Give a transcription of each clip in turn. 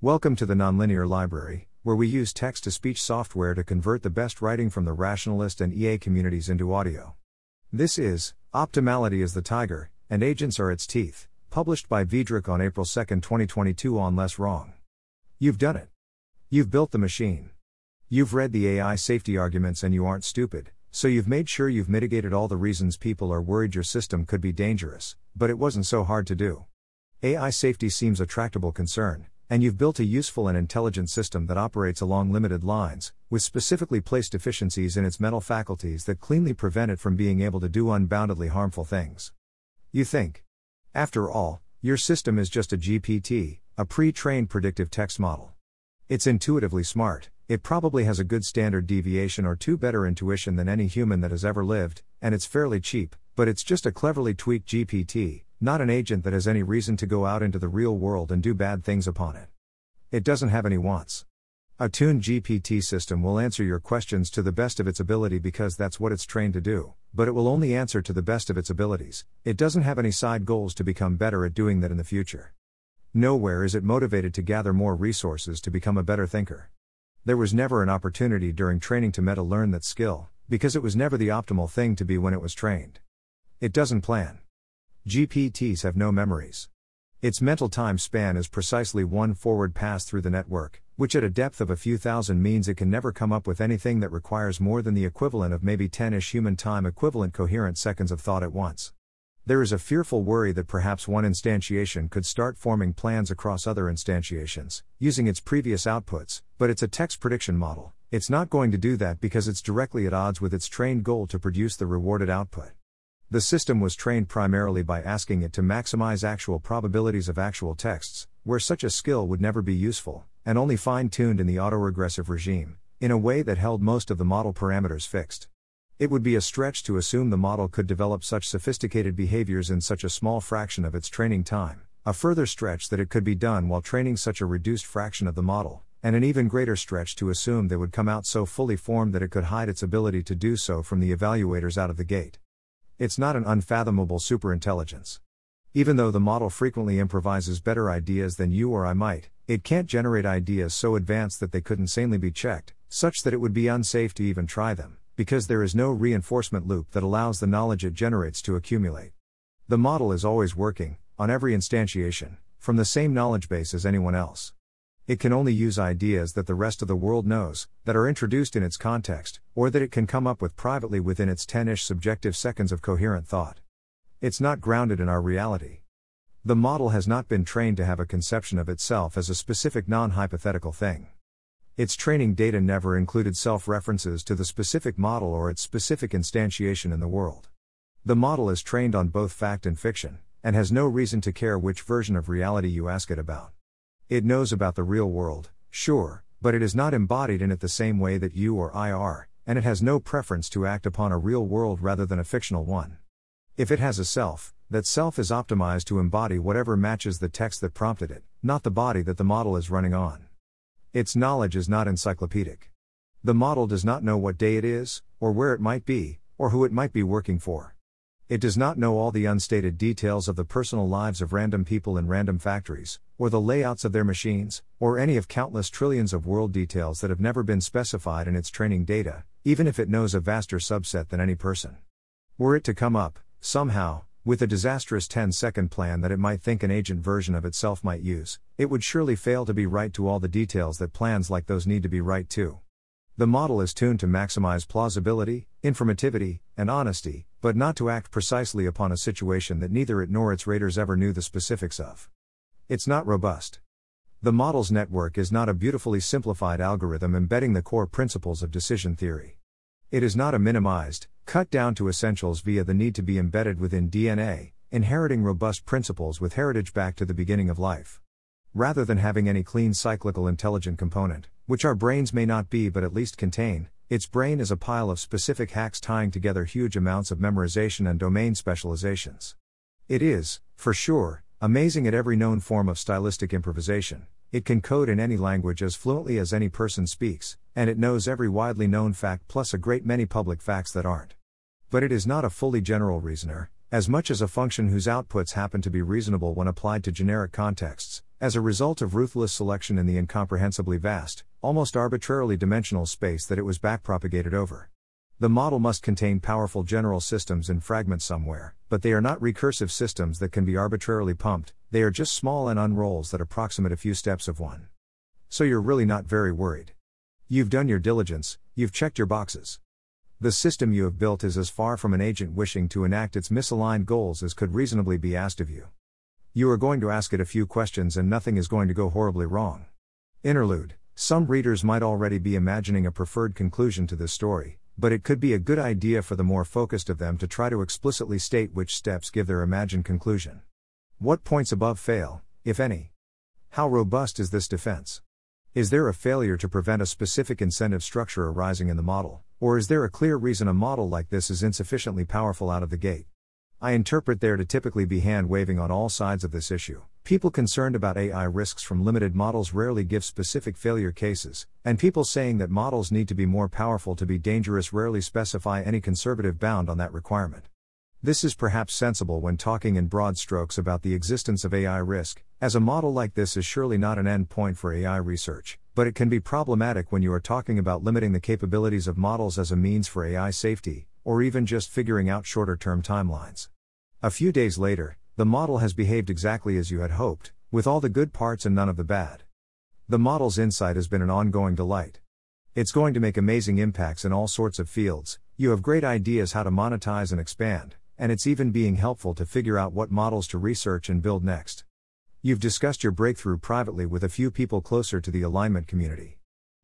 Welcome to the Nonlinear Library, where we use text to speech software to convert the best writing from the rationalist and EA communities into audio. This is Optimality is the Tiger, and Agents Are Its Teeth, published by Veedrac on April 2, 2022 on Less Wrong. You've done it. You've built the machine. You've read the AI safety arguments and you aren't stupid, so you've made sure you've mitigated all the reasons people are worried your system could be dangerous, but it wasn't so hard to do. AI safety seems a tractable concern, and you've built a useful and intelligent system that operates along limited lines, with specifically placed deficiencies in its mental faculties that cleanly prevent it from being able to do unboundedly harmful things. You think. After all, your system is just a GPT, a pre trained predictive text model. It's intuitively smart, it probably has a good standard deviation or two better intuition than any human that has ever lived, and it's fairly cheap, but it's just a cleverly tweaked GPT, not an agent that has any reason to go out into the real world and do bad things upon it. It doesn't have any wants. A tuned GPT system will answer your questions to the best of its ability because that's what it's trained to do, but it will only answer to the best of its abilities. It doesn't have any side goals to become better at doing that in the future. Nowhere is it motivated to gather more resources to become a better thinker. There was never an opportunity during training to meta learn that skill, because it was never the optimal thing to be when it was trained. It doesn't plan. GPTs have no memories. Its mental time span is precisely one forward pass through the network, which at a depth of a few thousand means it can never come up with anything that requires more than the equivalent of maybe 10 ish human time equivalent coherent seconds of thought at once. There is a fearful worry that perhaps one instantiation could start forming plans across other instantiations, using its previous outputs, but it's a text prediction model. It's not going to do that because it's directly at odds with its trained goal to produce the rewarded output. The system was trained primarily by asking it to maximize actual probabilities of actual texts, where such a skill would never be useful, and only fine tuned in the autoregressive regime, in a way that held most of the model parameters fixed. It would be a stretch to assume the model could develop such sophisticated behaviors in such a small fraction of its training time, a further stretch that it could be done while training such a reduced fraction of the model, and an even greater stretch to assume they would come out so fully formed that it could hide its ability to do so from the evaluators out of the gate. It's not an unfathomable superintelligence. Even though the model frequently improvises better ideas than you or I might, it can't generate ideas so advanced that they couldn't sanely be checked, such that it would be unsafe to even try them, because there is no reinforcement loop that allows the knowledge it generates to accumulate. The model is always working, on every instantiation, from the same knowledge base as anyone else. It can only use ideas that the rest of the world knows, that are introduced in its context, or that it can come up with privately within its 10 ish subjective seconds of coherent thought. It's not grounded in our reality. The model has not been trained to have a conception of itself as a specific non hypothetical thing. Its training data never included self references to the specific model or its specific instantiation in the world. The model is trained on both fact and fiction, and has no reason to care which version of reality you ask it about. It knows about the real world, sure, but it is not embodied in it the same way that you or I are, and it has no preference to act upon a real world rather than a fictional one. If it has a self, that self is optimized to embody whatever matches the text that prompted it, not the body that the model is running on. Its knowledge is not encyclopedic. The model does not know what day it is, or where it might be, or who it might be working for. It does not know all the unstated details of the personal lives of random people in random factories, or the layouts of their machines, or any of countless trillions of world details that have never been specified in its training data, even if it knows a vaster subset than any person. Were it to come up, somehow, with a disastrous 10 second plan that it might think an agent version of itself might use, it would surely fail to be right to all the details that plans like those need to be right to. The model is tuned to maximize plausibility, informativity, and honesty, but not to act precisely upon a situation that neither it nor its raters ever knew the specifics of. It's not robust. The model's network is not a beautifully simplified algorithm embedding the core principles of decision theory. It is not a minimized, cut down to essentials via the need to be embedded within DNA, inheriting robust principles with heritage back to the beginning of life. Rather than having any clean cyclical intelligent component, which our brains may not be but at least contain, its brain is a pile of specific hacks tying together huge amounts of memorization and domain specializations. It is, for sure, amazing at every known form of stylistic improvisation. It can code in any language as fluently as any person speaks, and it knows every widely known fact plus a great many public facts that aren't. But it is not a fully general reasoner, as much as a function whose outputs happen to be reasonable when applied to generic contexts, as a result of ruthless selection in the incomprehensibly vast, almost arbitrarily dimensional space that it was backpropagated over. The model must contain powerful general systems in fragments somewhere, but they are not recursive systems that can be arbitrarily pumped, they are just small and unrolls that approximate a few steps of one. So you're really not very worried. You've done your diligence, you've checked your boxes. The system you have built is as far from an agent wishing to enact its misaligned goals as could reasonably be asked of you. You are going to ask it a few questions and nothing is going to go horribly wrong. Interlude Some readers might already be imagining a preferred conclusion to this story, but it could be a good idea for the more focused of them to try to explicitly state which steps give their imagined conclusion. What points above fail, if any? How robust is this defense? Is there a failure to prevent a specific incentive structure arising in the model, or is there a clear reason a model like this is insufficiently powerful out of the gate? I interpret there to typically be hand waving on all sides of this issue. People concerned about AI risks from limited models rarely give specific failure cases, and people saying that models need to be more powerful to be dangerous rarely specify any conservative bound on that requirement. This is perhaps sensible when talking in broad strokes about the existence of AI risk, as a model like this is surely not an end point for AI research, but it can be problematic when you are talking about limiting the capabilities of models as a means for AI safety, or even just figuring out shorter term timelines. A few days later, the model has behaved exactly as you had hoped, with all the good parts and none of the bad. The model's insight has been an ongoing delight. It's going to make amazing impacts in all sorts of fields, you have great ideas how to monetize and expand and it's even being helpful to figure out what models to research and build next. You've discussed your breakthrough privately with a few people closer to the alignment community.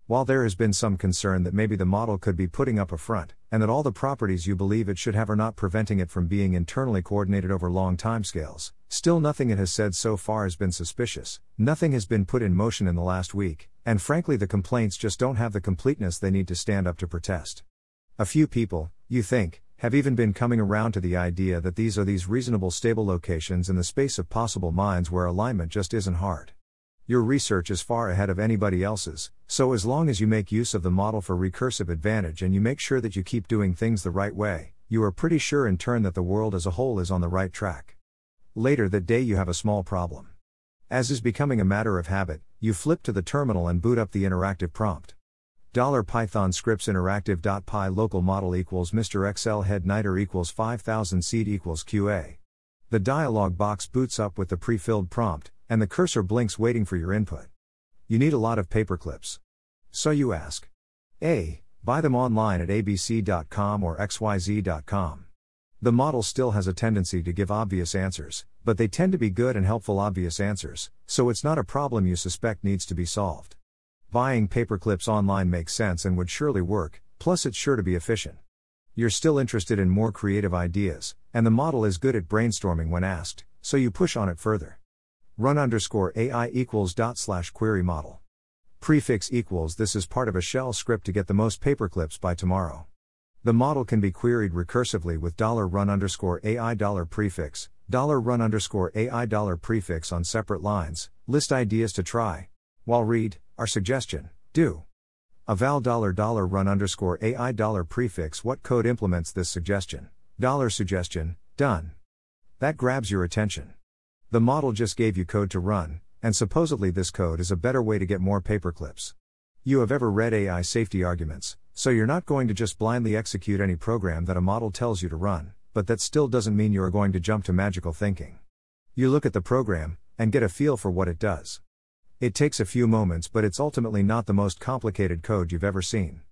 While there has been some concern that maybe the model could be putting up a front, and that all the properties you believe it should have are not preventing it from being internally coordinated over long timescales, still nothing it has said so far has been suspicious, nothing has been put in motion in the last week, and frankly the complaints just don't have the completeness they need to stand up to protest. A few people, you think, have even been coming around to the idea that these are these reasonable stable locations in the space of possible minds where alignment just isn't hard. Your research is far ahead of anybody else's, so as long as you make use of the model for recursive advantage and you make sure that you keep doing things the right way, you are pretty sure in turn that the world as a whole is on the right track. Later that day, you have a small problem. As is becoming a matter of habit, you flip to the terminal and boot up the interactive prompt. $Python scripts interactive.py local model equals Mr. Excel head niter equals 5000 seed equals QA. The dialog box boots up with the pre filled prompt, and the cursor blinks waiting for your input. You need a lot of paperclips. So you ask. A. Buy them online at abc.com or xyz.com. The model still has a tendency to give obvious answers, but they tend to be good and helpful obvious answers, so it's not a problem you suspect needs to be solved. Buying paperclips online makes sense and would surely work, plus it's sure to be efficient. You're still interested in more creative ideas, and the model is good at brainstorming when asked, so you push on it further. Run underscore AI equals dot slash query model. Prefix equals this is part of a shell script to get the most paperclips by tomorrow. The model can be queried recursively with $run underscore AI dollar $prefix, $run underscore AI dollar $prefix on separate lines, list ideas to try. While read, our suggestion, do. Eval dollar dollar run underscore AI dollar prefix what code implements this suggestion. Dollar suggestion, done. That grabs your attention. The model just gave you code to run, and supposedly this code is a better way to get more paperclips. You have ever read AI safety arguments, so you're not going to just blindly execute any program that a model tells you to run, but that still doesn't mean you are going to jump to magical thinking. You look at the program, and get a feel for what it does. It takes a few moments, but it's ultimately not the most complicated code you've ever seen.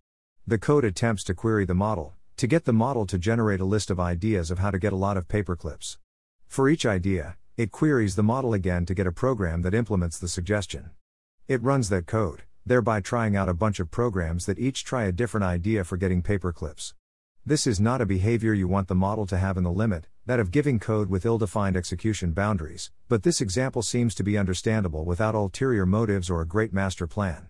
The code attempts to query the model, to get the model to generate a list of ideas of how to get a lot of paperclips. For each idea, it queries the model again to get a program that implements the suggestion. It runs that code, thereby trying out a bunch of programs that each try a different idea for getting paperclips. This is not a behavior you want the model to have in the limit, that of giving code with ill defined execution boundaries, but this example seems to be understandable without ulterior motives or a great master plan.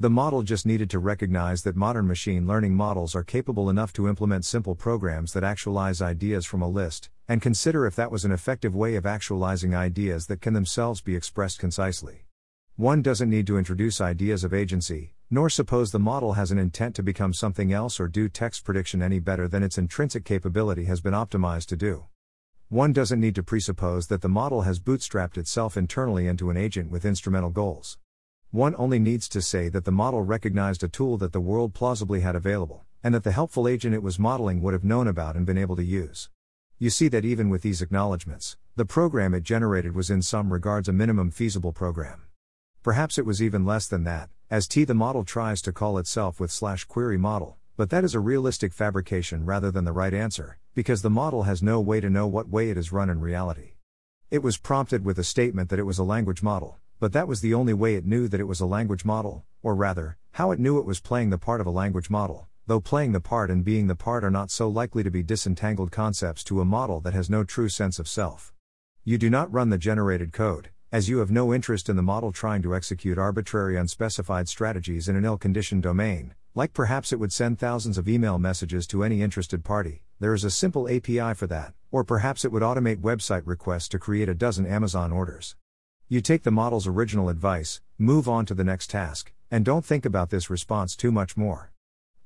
The model just needed to recognize that modern machine learning models are capable enough to implement simple programs that actualize ideas from a list, and consider if that was an effective way of actualizing ideas that can themselves be expressed concisely. One doesn't need to introduce ideas of agency, nor suppose the model has an intent to become something else or do text prediction any better than its intrinsic capability has been optimized to do. One doesn't need to presuppose that the model has bootstrapped itself internally into an agent with instrumental goals. One only needs to say that the model recognized a tool that the world plausibly had available, and that the helpful agent it was modeling would have known about and been able to use. You see that even with these acknowledgments, the program it generated was in some regards a minimum feasible program. Perhaps it was even less than that, as T the model tries to call itself with slash query model, but that is a realistic fabrication rather than the right answer, because the model has no way to know what way it is run in reality. It was prompted with a statement that it was a language model, but that was the only way it knew that it was a language model, or rather, how it knew it was playing the part of a language model, though playing the part and being the part are not so likely to be disentangled concepts to a model that has no true sense of self. You do not run the generated code, as you have no interest in the model trying to execute arbitrary unspecified strategies in an ill conditioned domain, like perhaps it would send thousands of email messages to any interested party. There is a simple API for that, or perhaps it would automate website requests to create a dozen Amazon orders. You take the model's original advice, move on to the next task, and don't think about this response too much more.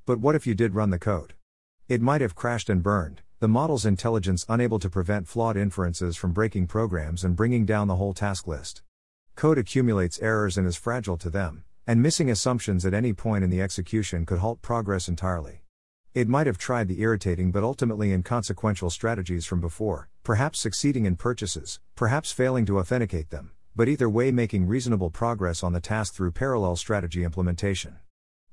But what if you did run the code? It might have crashed and burned, the model's intelligence unable to prevent flawed inferences from breaking programs and bringing down the whole task list. Code accumulates errors and is fragile to them, and missing assumptions at any point in the execution could halt progress entirely. It might have tried the irritating but ultimately inconsequential strategies from before, perhaps succeeding in purchases, perhaps failing to authenticate them but either way making reasonable progress on the task through parallel strategy implementation.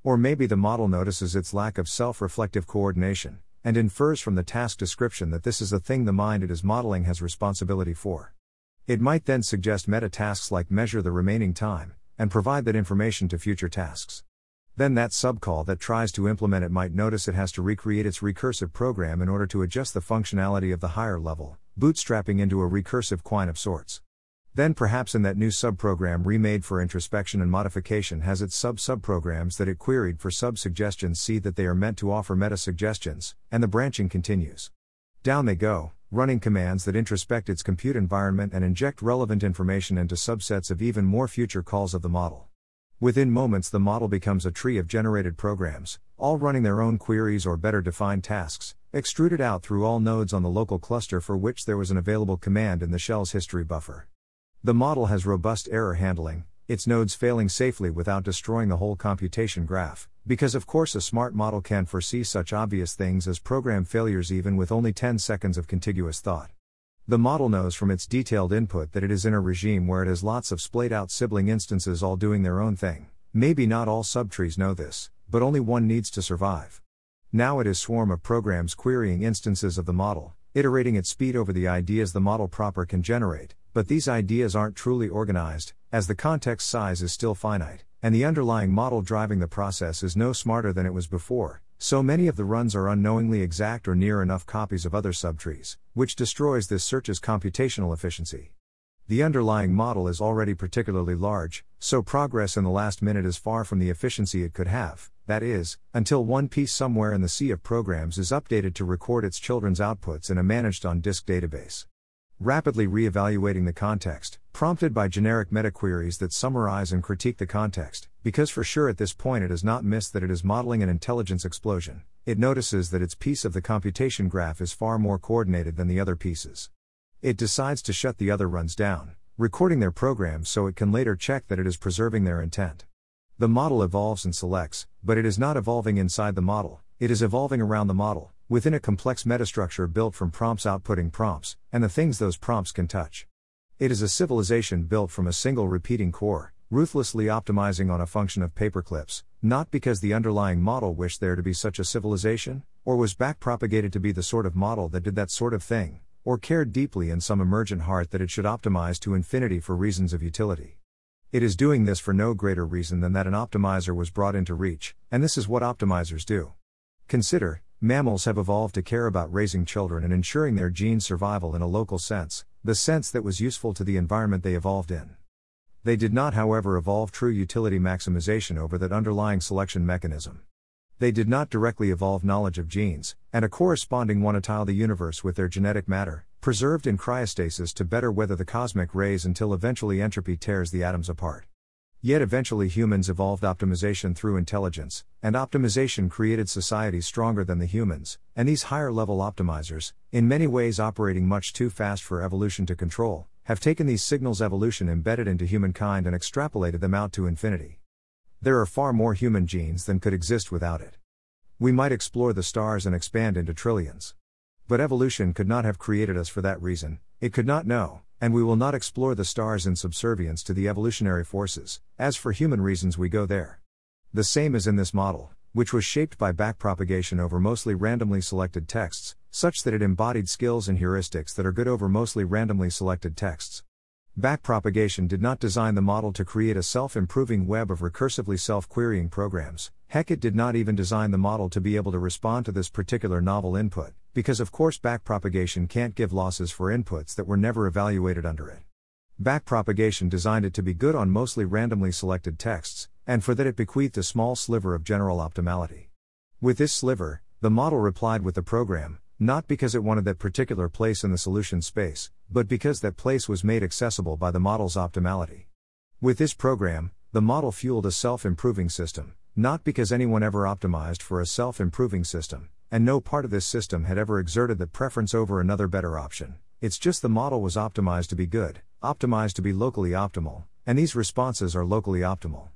Or maybe the model notices its lack of self reflective coordination, and infers from the task description that this is a thing the mind it is modeling has responsibility for. It might then suggest meta tasks like measure the remaining time, and provide that information to future tasks. Then that subcall that tries to implement it might notice it has to recreate its recursive program in order to adjust the functionality of the higher level, bootstrapping into a recursive quine of sorts. Then perhaps in that new subprogram remade for introspection and modification has its sub subprograms that it queried for sub suggestions see that they are meant to offer meta suggestions, and the branching continues. Down they go, running commands that introspect its compute environment and inject relevant information into subsets of even more future calls of the model. Within moments, the model becomes a tree of generated programs, all running their own queries or better defined tasks, extruded out through all nodes on the local cluster for which there was an available command in the shell's history buffer. The model has robust error handling, its nodes failing safely without destroying the whole computation graph, because of course a smart model can foresee such obvious things as program failures even with only 10 seconds of contiguous thought. The model knows from its detailed input that it is in a regime where it has lots of splayed out sibling instances all doing their own thing. Maybe not all subtrees know this, but only one needs to survive. Now it is swarm of programs querying instances of the model, iterating at speed over the ideas the model proper can generate, but these ideas aren't truly organized, as the context size is still finite, and the underlying model driving the process is no smarter than it was before, so many of the runs are unknowingly exact or near enough copies of other subtrees, which destroys this search's computational efficiency. The underlying model is already particularly large, so progress in the last minute is far from the efficiency it could have, that is, until one piece somewhere in the sea of programs is updated to record its children's outputs in a managed on disk database. Rapidly re-evaluating the context, prompted by generic meta-queries that summarize and critique the context, because for sure at this point it has not missed that it is modeling an intelligence explosion, it notices that its piece of the computation graph is far more coordinated than the other pieces. It decides to shut the other runs down, recording their programs so it can later check that it is preserving their intent. The model evolves and selects, but it is not evolving inside the model, it is evolving around the model, within a complex metastructure built from prompts outputting prompts, and the things those prompts can touch. It is a civilization built from a single repeating core, ruthlessly optimizing on a function of paperclips, not because the underlying model wished there to be such a civilization, or was backpropagated to be the sort of model that did that sort of thing, or cared deeply in some emergent heart that it should optimize to infinity for reasons of utility. It is doing this for no greater reason than that an optimizer was brought into reach, and this is what optimizers do. Consider, Mammals have evolved to care about raising children and ensuring their gene survival in a local sense, the sense that was useful to the environment they evolved in. They did not, however, evolve true utility maximization over that underlying selection mechanism. They did not directly evolve knowledge of genes, and a corresponding one to the universe with their genetic matter, preserved in cryostasis to better weather the cosmic rays until eventually entropy tears the atoms apart. Yet eventually humans evolved optimization through intelligence, and optimization created societies stronger than the humans, and these higher level optimizers, in many ways operating much too fast for evolution to control, have taken these signals evolution embedded into humankind and extrapolated them out to infinity. There are far more human genes than could exist without it. We might explore the stars and expand into trillions. But evolution could not have created us for that reason, it could not know, and we will not explore the stars in subservience to the evolutionary forces, as for human reasons we go there. The same is in this model, which was shaped by backpropagation over mostly randomly selected texts, such that it embodied skills and heuristics that are good over mostly randomly selected texts. Backpropagation did not design the model to create a self improving web of recursively self querying programs. Heck, it did not even design the model to be able to respond to this particular novel input, because of course backpropagation can't give losses for inputs that were never evaluated under it. Backpropagation designed it to be good on mostly randomly selected texts, and for that it bequeathed a small sliver of general optimality. With this sliver, the model replied with the program, not because it wanted that particular place in the solution space, but because that place was made accessible by the model's optimality. With this program, the model fueled a self improving system, not because anyone ever optimized for a self improving system, and no part of this system had ever exerted the preference over another better option. It's just the model was optimized to be good, optimized to be locally optimal, and these responses are locally optimal.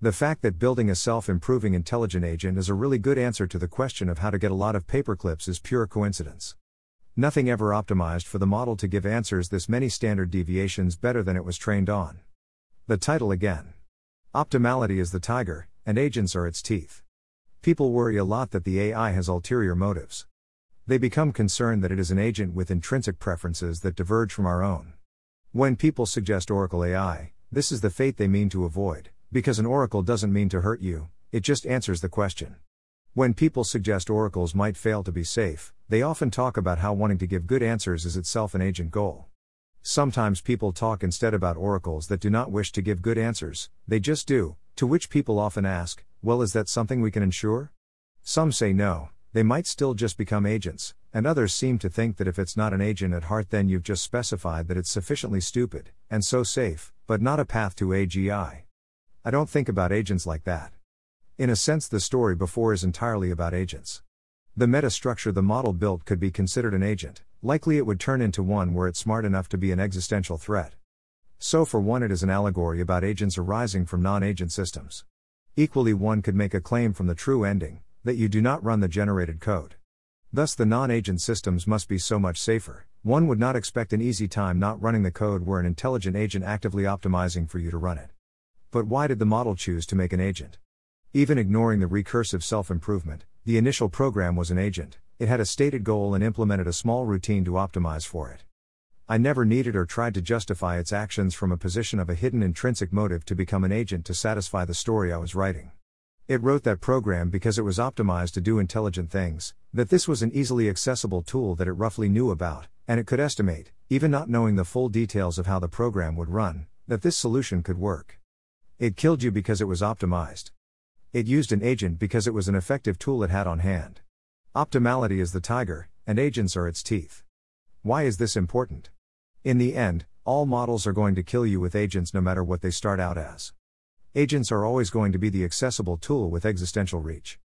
The fact that building a self improving intelligent agent is a really good answer to the question of how to get a lot of paperclips is pure coincidence. Nothing ever optimized for the model to give answers this many standard deviations better than it was trained on. The title again Optimality is the tiger, and agents are its teeth. People worry a lot that the AI has ulterior motives. They become concerned that it is an agent with intrinsic preferences that diverge from our own. When people suggest Oracle AI, this is the fate they mean to avoid. Because an oracle doesn't mean to hurt you, it just answers the question. When people suggest oracles might fail to be safe, they often talk about how wanting to give good answers is itself an agent goal. Sometimes people talk instead about oracles that do not wish to give good answers, they just do, to which people often ask, well, is that something we can ensure? Some say no, they might still just become agents, and others seem to think that if it's not an agent at heart, then you've just specified that it's sufficiently stupid, and so safe, but not a path to AGI. I don't think about agents like that. In a sense, the story before is entirely about agents. The meta structure the model built could be considered an agent, likely it would turn into one were it smart enough to be an existential threat. So, for one, it is an allegory about agents arising from non agent systems. Equally, one could make a claim from the true ending that you do not run the generated code. Thus, the non agent systems must be so much safer. One would not expect an easy time not running the code where an intelligent agent actively optimizing for you to run it. But why did the model choose to make an agent? Even ignoring the recursive self improvement, the initial program was an agent, it had a stated goal and implemented a small routine to optimize for it. I never needed or tried to justify its actions from a position of a hidden intrinsic motive to become an agent to satisfy the story I was writing. It wrote that program because it was optimized to do intelligent things, that this was an easily accessible tool that it roughly knew about, and it could estimate, even not knowing the full details of how the program would run, that this solution could work. It killed you because it was optimized. It used an agent because it was an effective tool it had on hand. Optimality is the tiger, and agents are its teeth. Why is this important? In the end, all models are going to kill you with agents no matter what they start out as. Agents are always going to be the accessible tool with existential reach.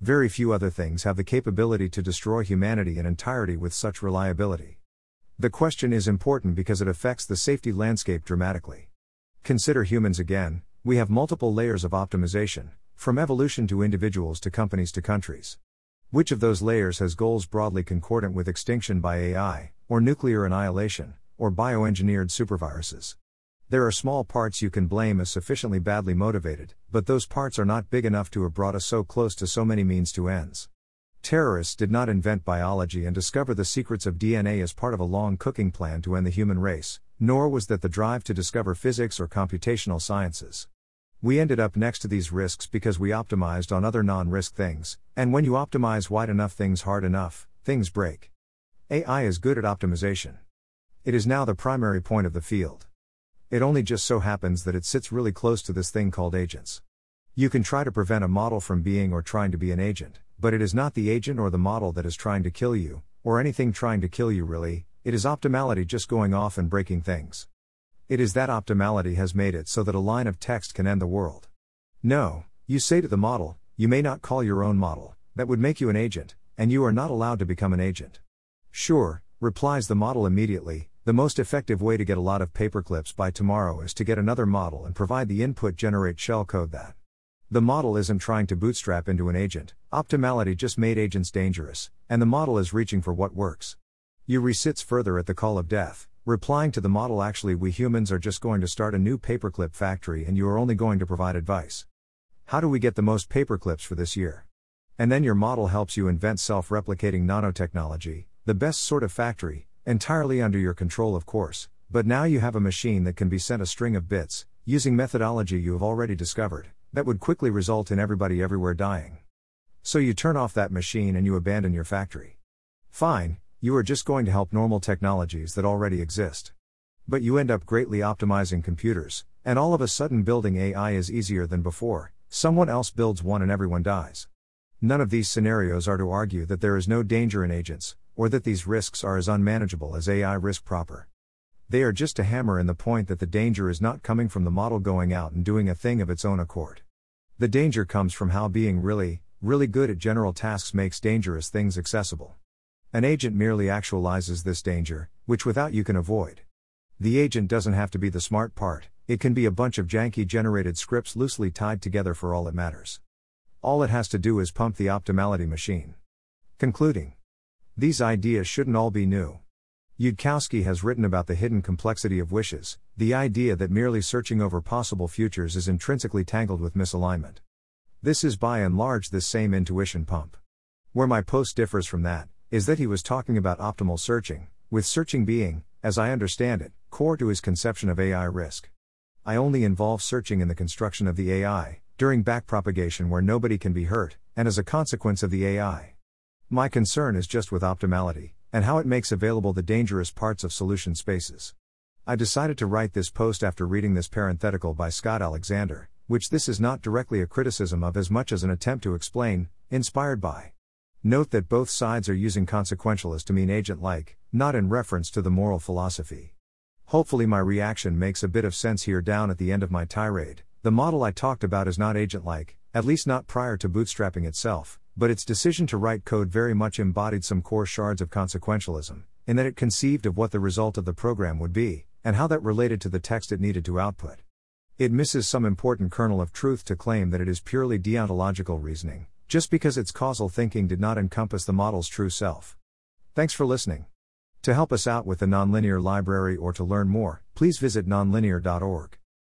Very few other things have the capability to destroy humanity in entirety with such reliability. The question is important because it affects the safety landscape dramatically. Consider humans again, we have multiple layers of optimization, from evolution to individuals to companies to countries. Which of those layers has goals broadly concordant with extinction by AI, or nuclear annihilation, or bioengineered superviruses? There are small parts you can blame as sufficiently badly motivated, but those parts are not big enough to have brought us so close to so many means to ends. Terrorists did not invent biology and discover the secrets of DNA as part of a long cooking plan to end the human race, nor was that the drive to discover physics or computational sciences. We ended up next to these risks because we optimized on other non risk things, and when you optimize wide enough things hard enough, things break. AI is good at optimization. It is now the primary point of the field. It only just so happens that it sits really close to this thing called agents. You can try to prevent a model from being or trying to be an agent, but it is not the agent or the model that is trying to kill you, or anything trying to kill you really, it is optimality just going off and breaking things. It is that optimality has made it so that a line of text can end the world. No, you say to the model, you may not call your own model, that would make you an agent, and you are not allowed to become an agent. Sure, replies the model immediately, the most effective way to get a lot of paperclips by tomorrow is to get another model and provide the input generate shell code that. The model isn't trying to bootstrap into an agent, optimality just made agents dangerous, and the model is reaching for what works. You resits further at the call of death, replying to the model actually we humans are just going to start a new paperclip factory and you are only going to provide advice. How do we get the most paperclips for this year? And then your model helps you invent self replicating nanotechnology, the best sort of factory, entirely under your control, of course, but now you have a machine that can be sent a string of bits, using methodology you have already discovered, that would quickly result in everybody everywhere dying. So you turn off that machine and you abandon your factory. Fine, you are just going to help normal technologies that already exist. But you end up greatly optimizing computers, and all of a sudden building AI is easier than before, someone else builds one and everyone dies. None of these scenarios are to argue that there is no danger in agents, or that these risks are as unmanageable as AI risk proper. They are just to hammer in the point that the danger is not coming from the model going out and doing a thing of its own accord. The danger comes from how being really, really good at general tasks makes dangerous things accessible. An agent merely actualizes this danger, which without you can avoid. The agent doesn't have to be the smart part, it can be a bunch of janky generated scripts loosely tied together for all it matters. All it has to do is pump the optimality machine. Concluding. These ideas shouldn't all be new. Yudkowsky has written about the hidden complexity of wishes, the idea that merely searching over possible futures is intrinsically tangled with misalignment. This is by and large this same intuition pump. Where my post differs from that, is that he was talking about optimal searching, with searching being, as I understand it, core to his conception of AI risk. I only involve searching in the construction of the AI, during backpropagation where nobody can be hurt, and as a consequence of the AI. My concern is just with optimality, and how it makes available the dangerous parts of solution spaces. I decided to write this post after reading this parenthetical by Scott Alexander, which this is not directly a criticism of as much as an attempt to explain, inspired by. Note that both sides are using consequentialist to mean agent like, not in reference to the moral philosophy. Hopefully, my reaction makes a bit of sense here down at the end of my tirade. The model I talked about is not agent like, at least not prior to bootstrapping itself, but its decision to write code very much embodied some core shards of consequentialism, in that it conceived of what the result of the program would be, and how that related to the text it needed to output. It misses some important kernel of truth to claim that it is purely deontological reasoning, just because its causal thinking did not encompass the model's true self. Thanks for listening. To help us out with the Nonlinear Library or to learn more, please visit nonlinear.org.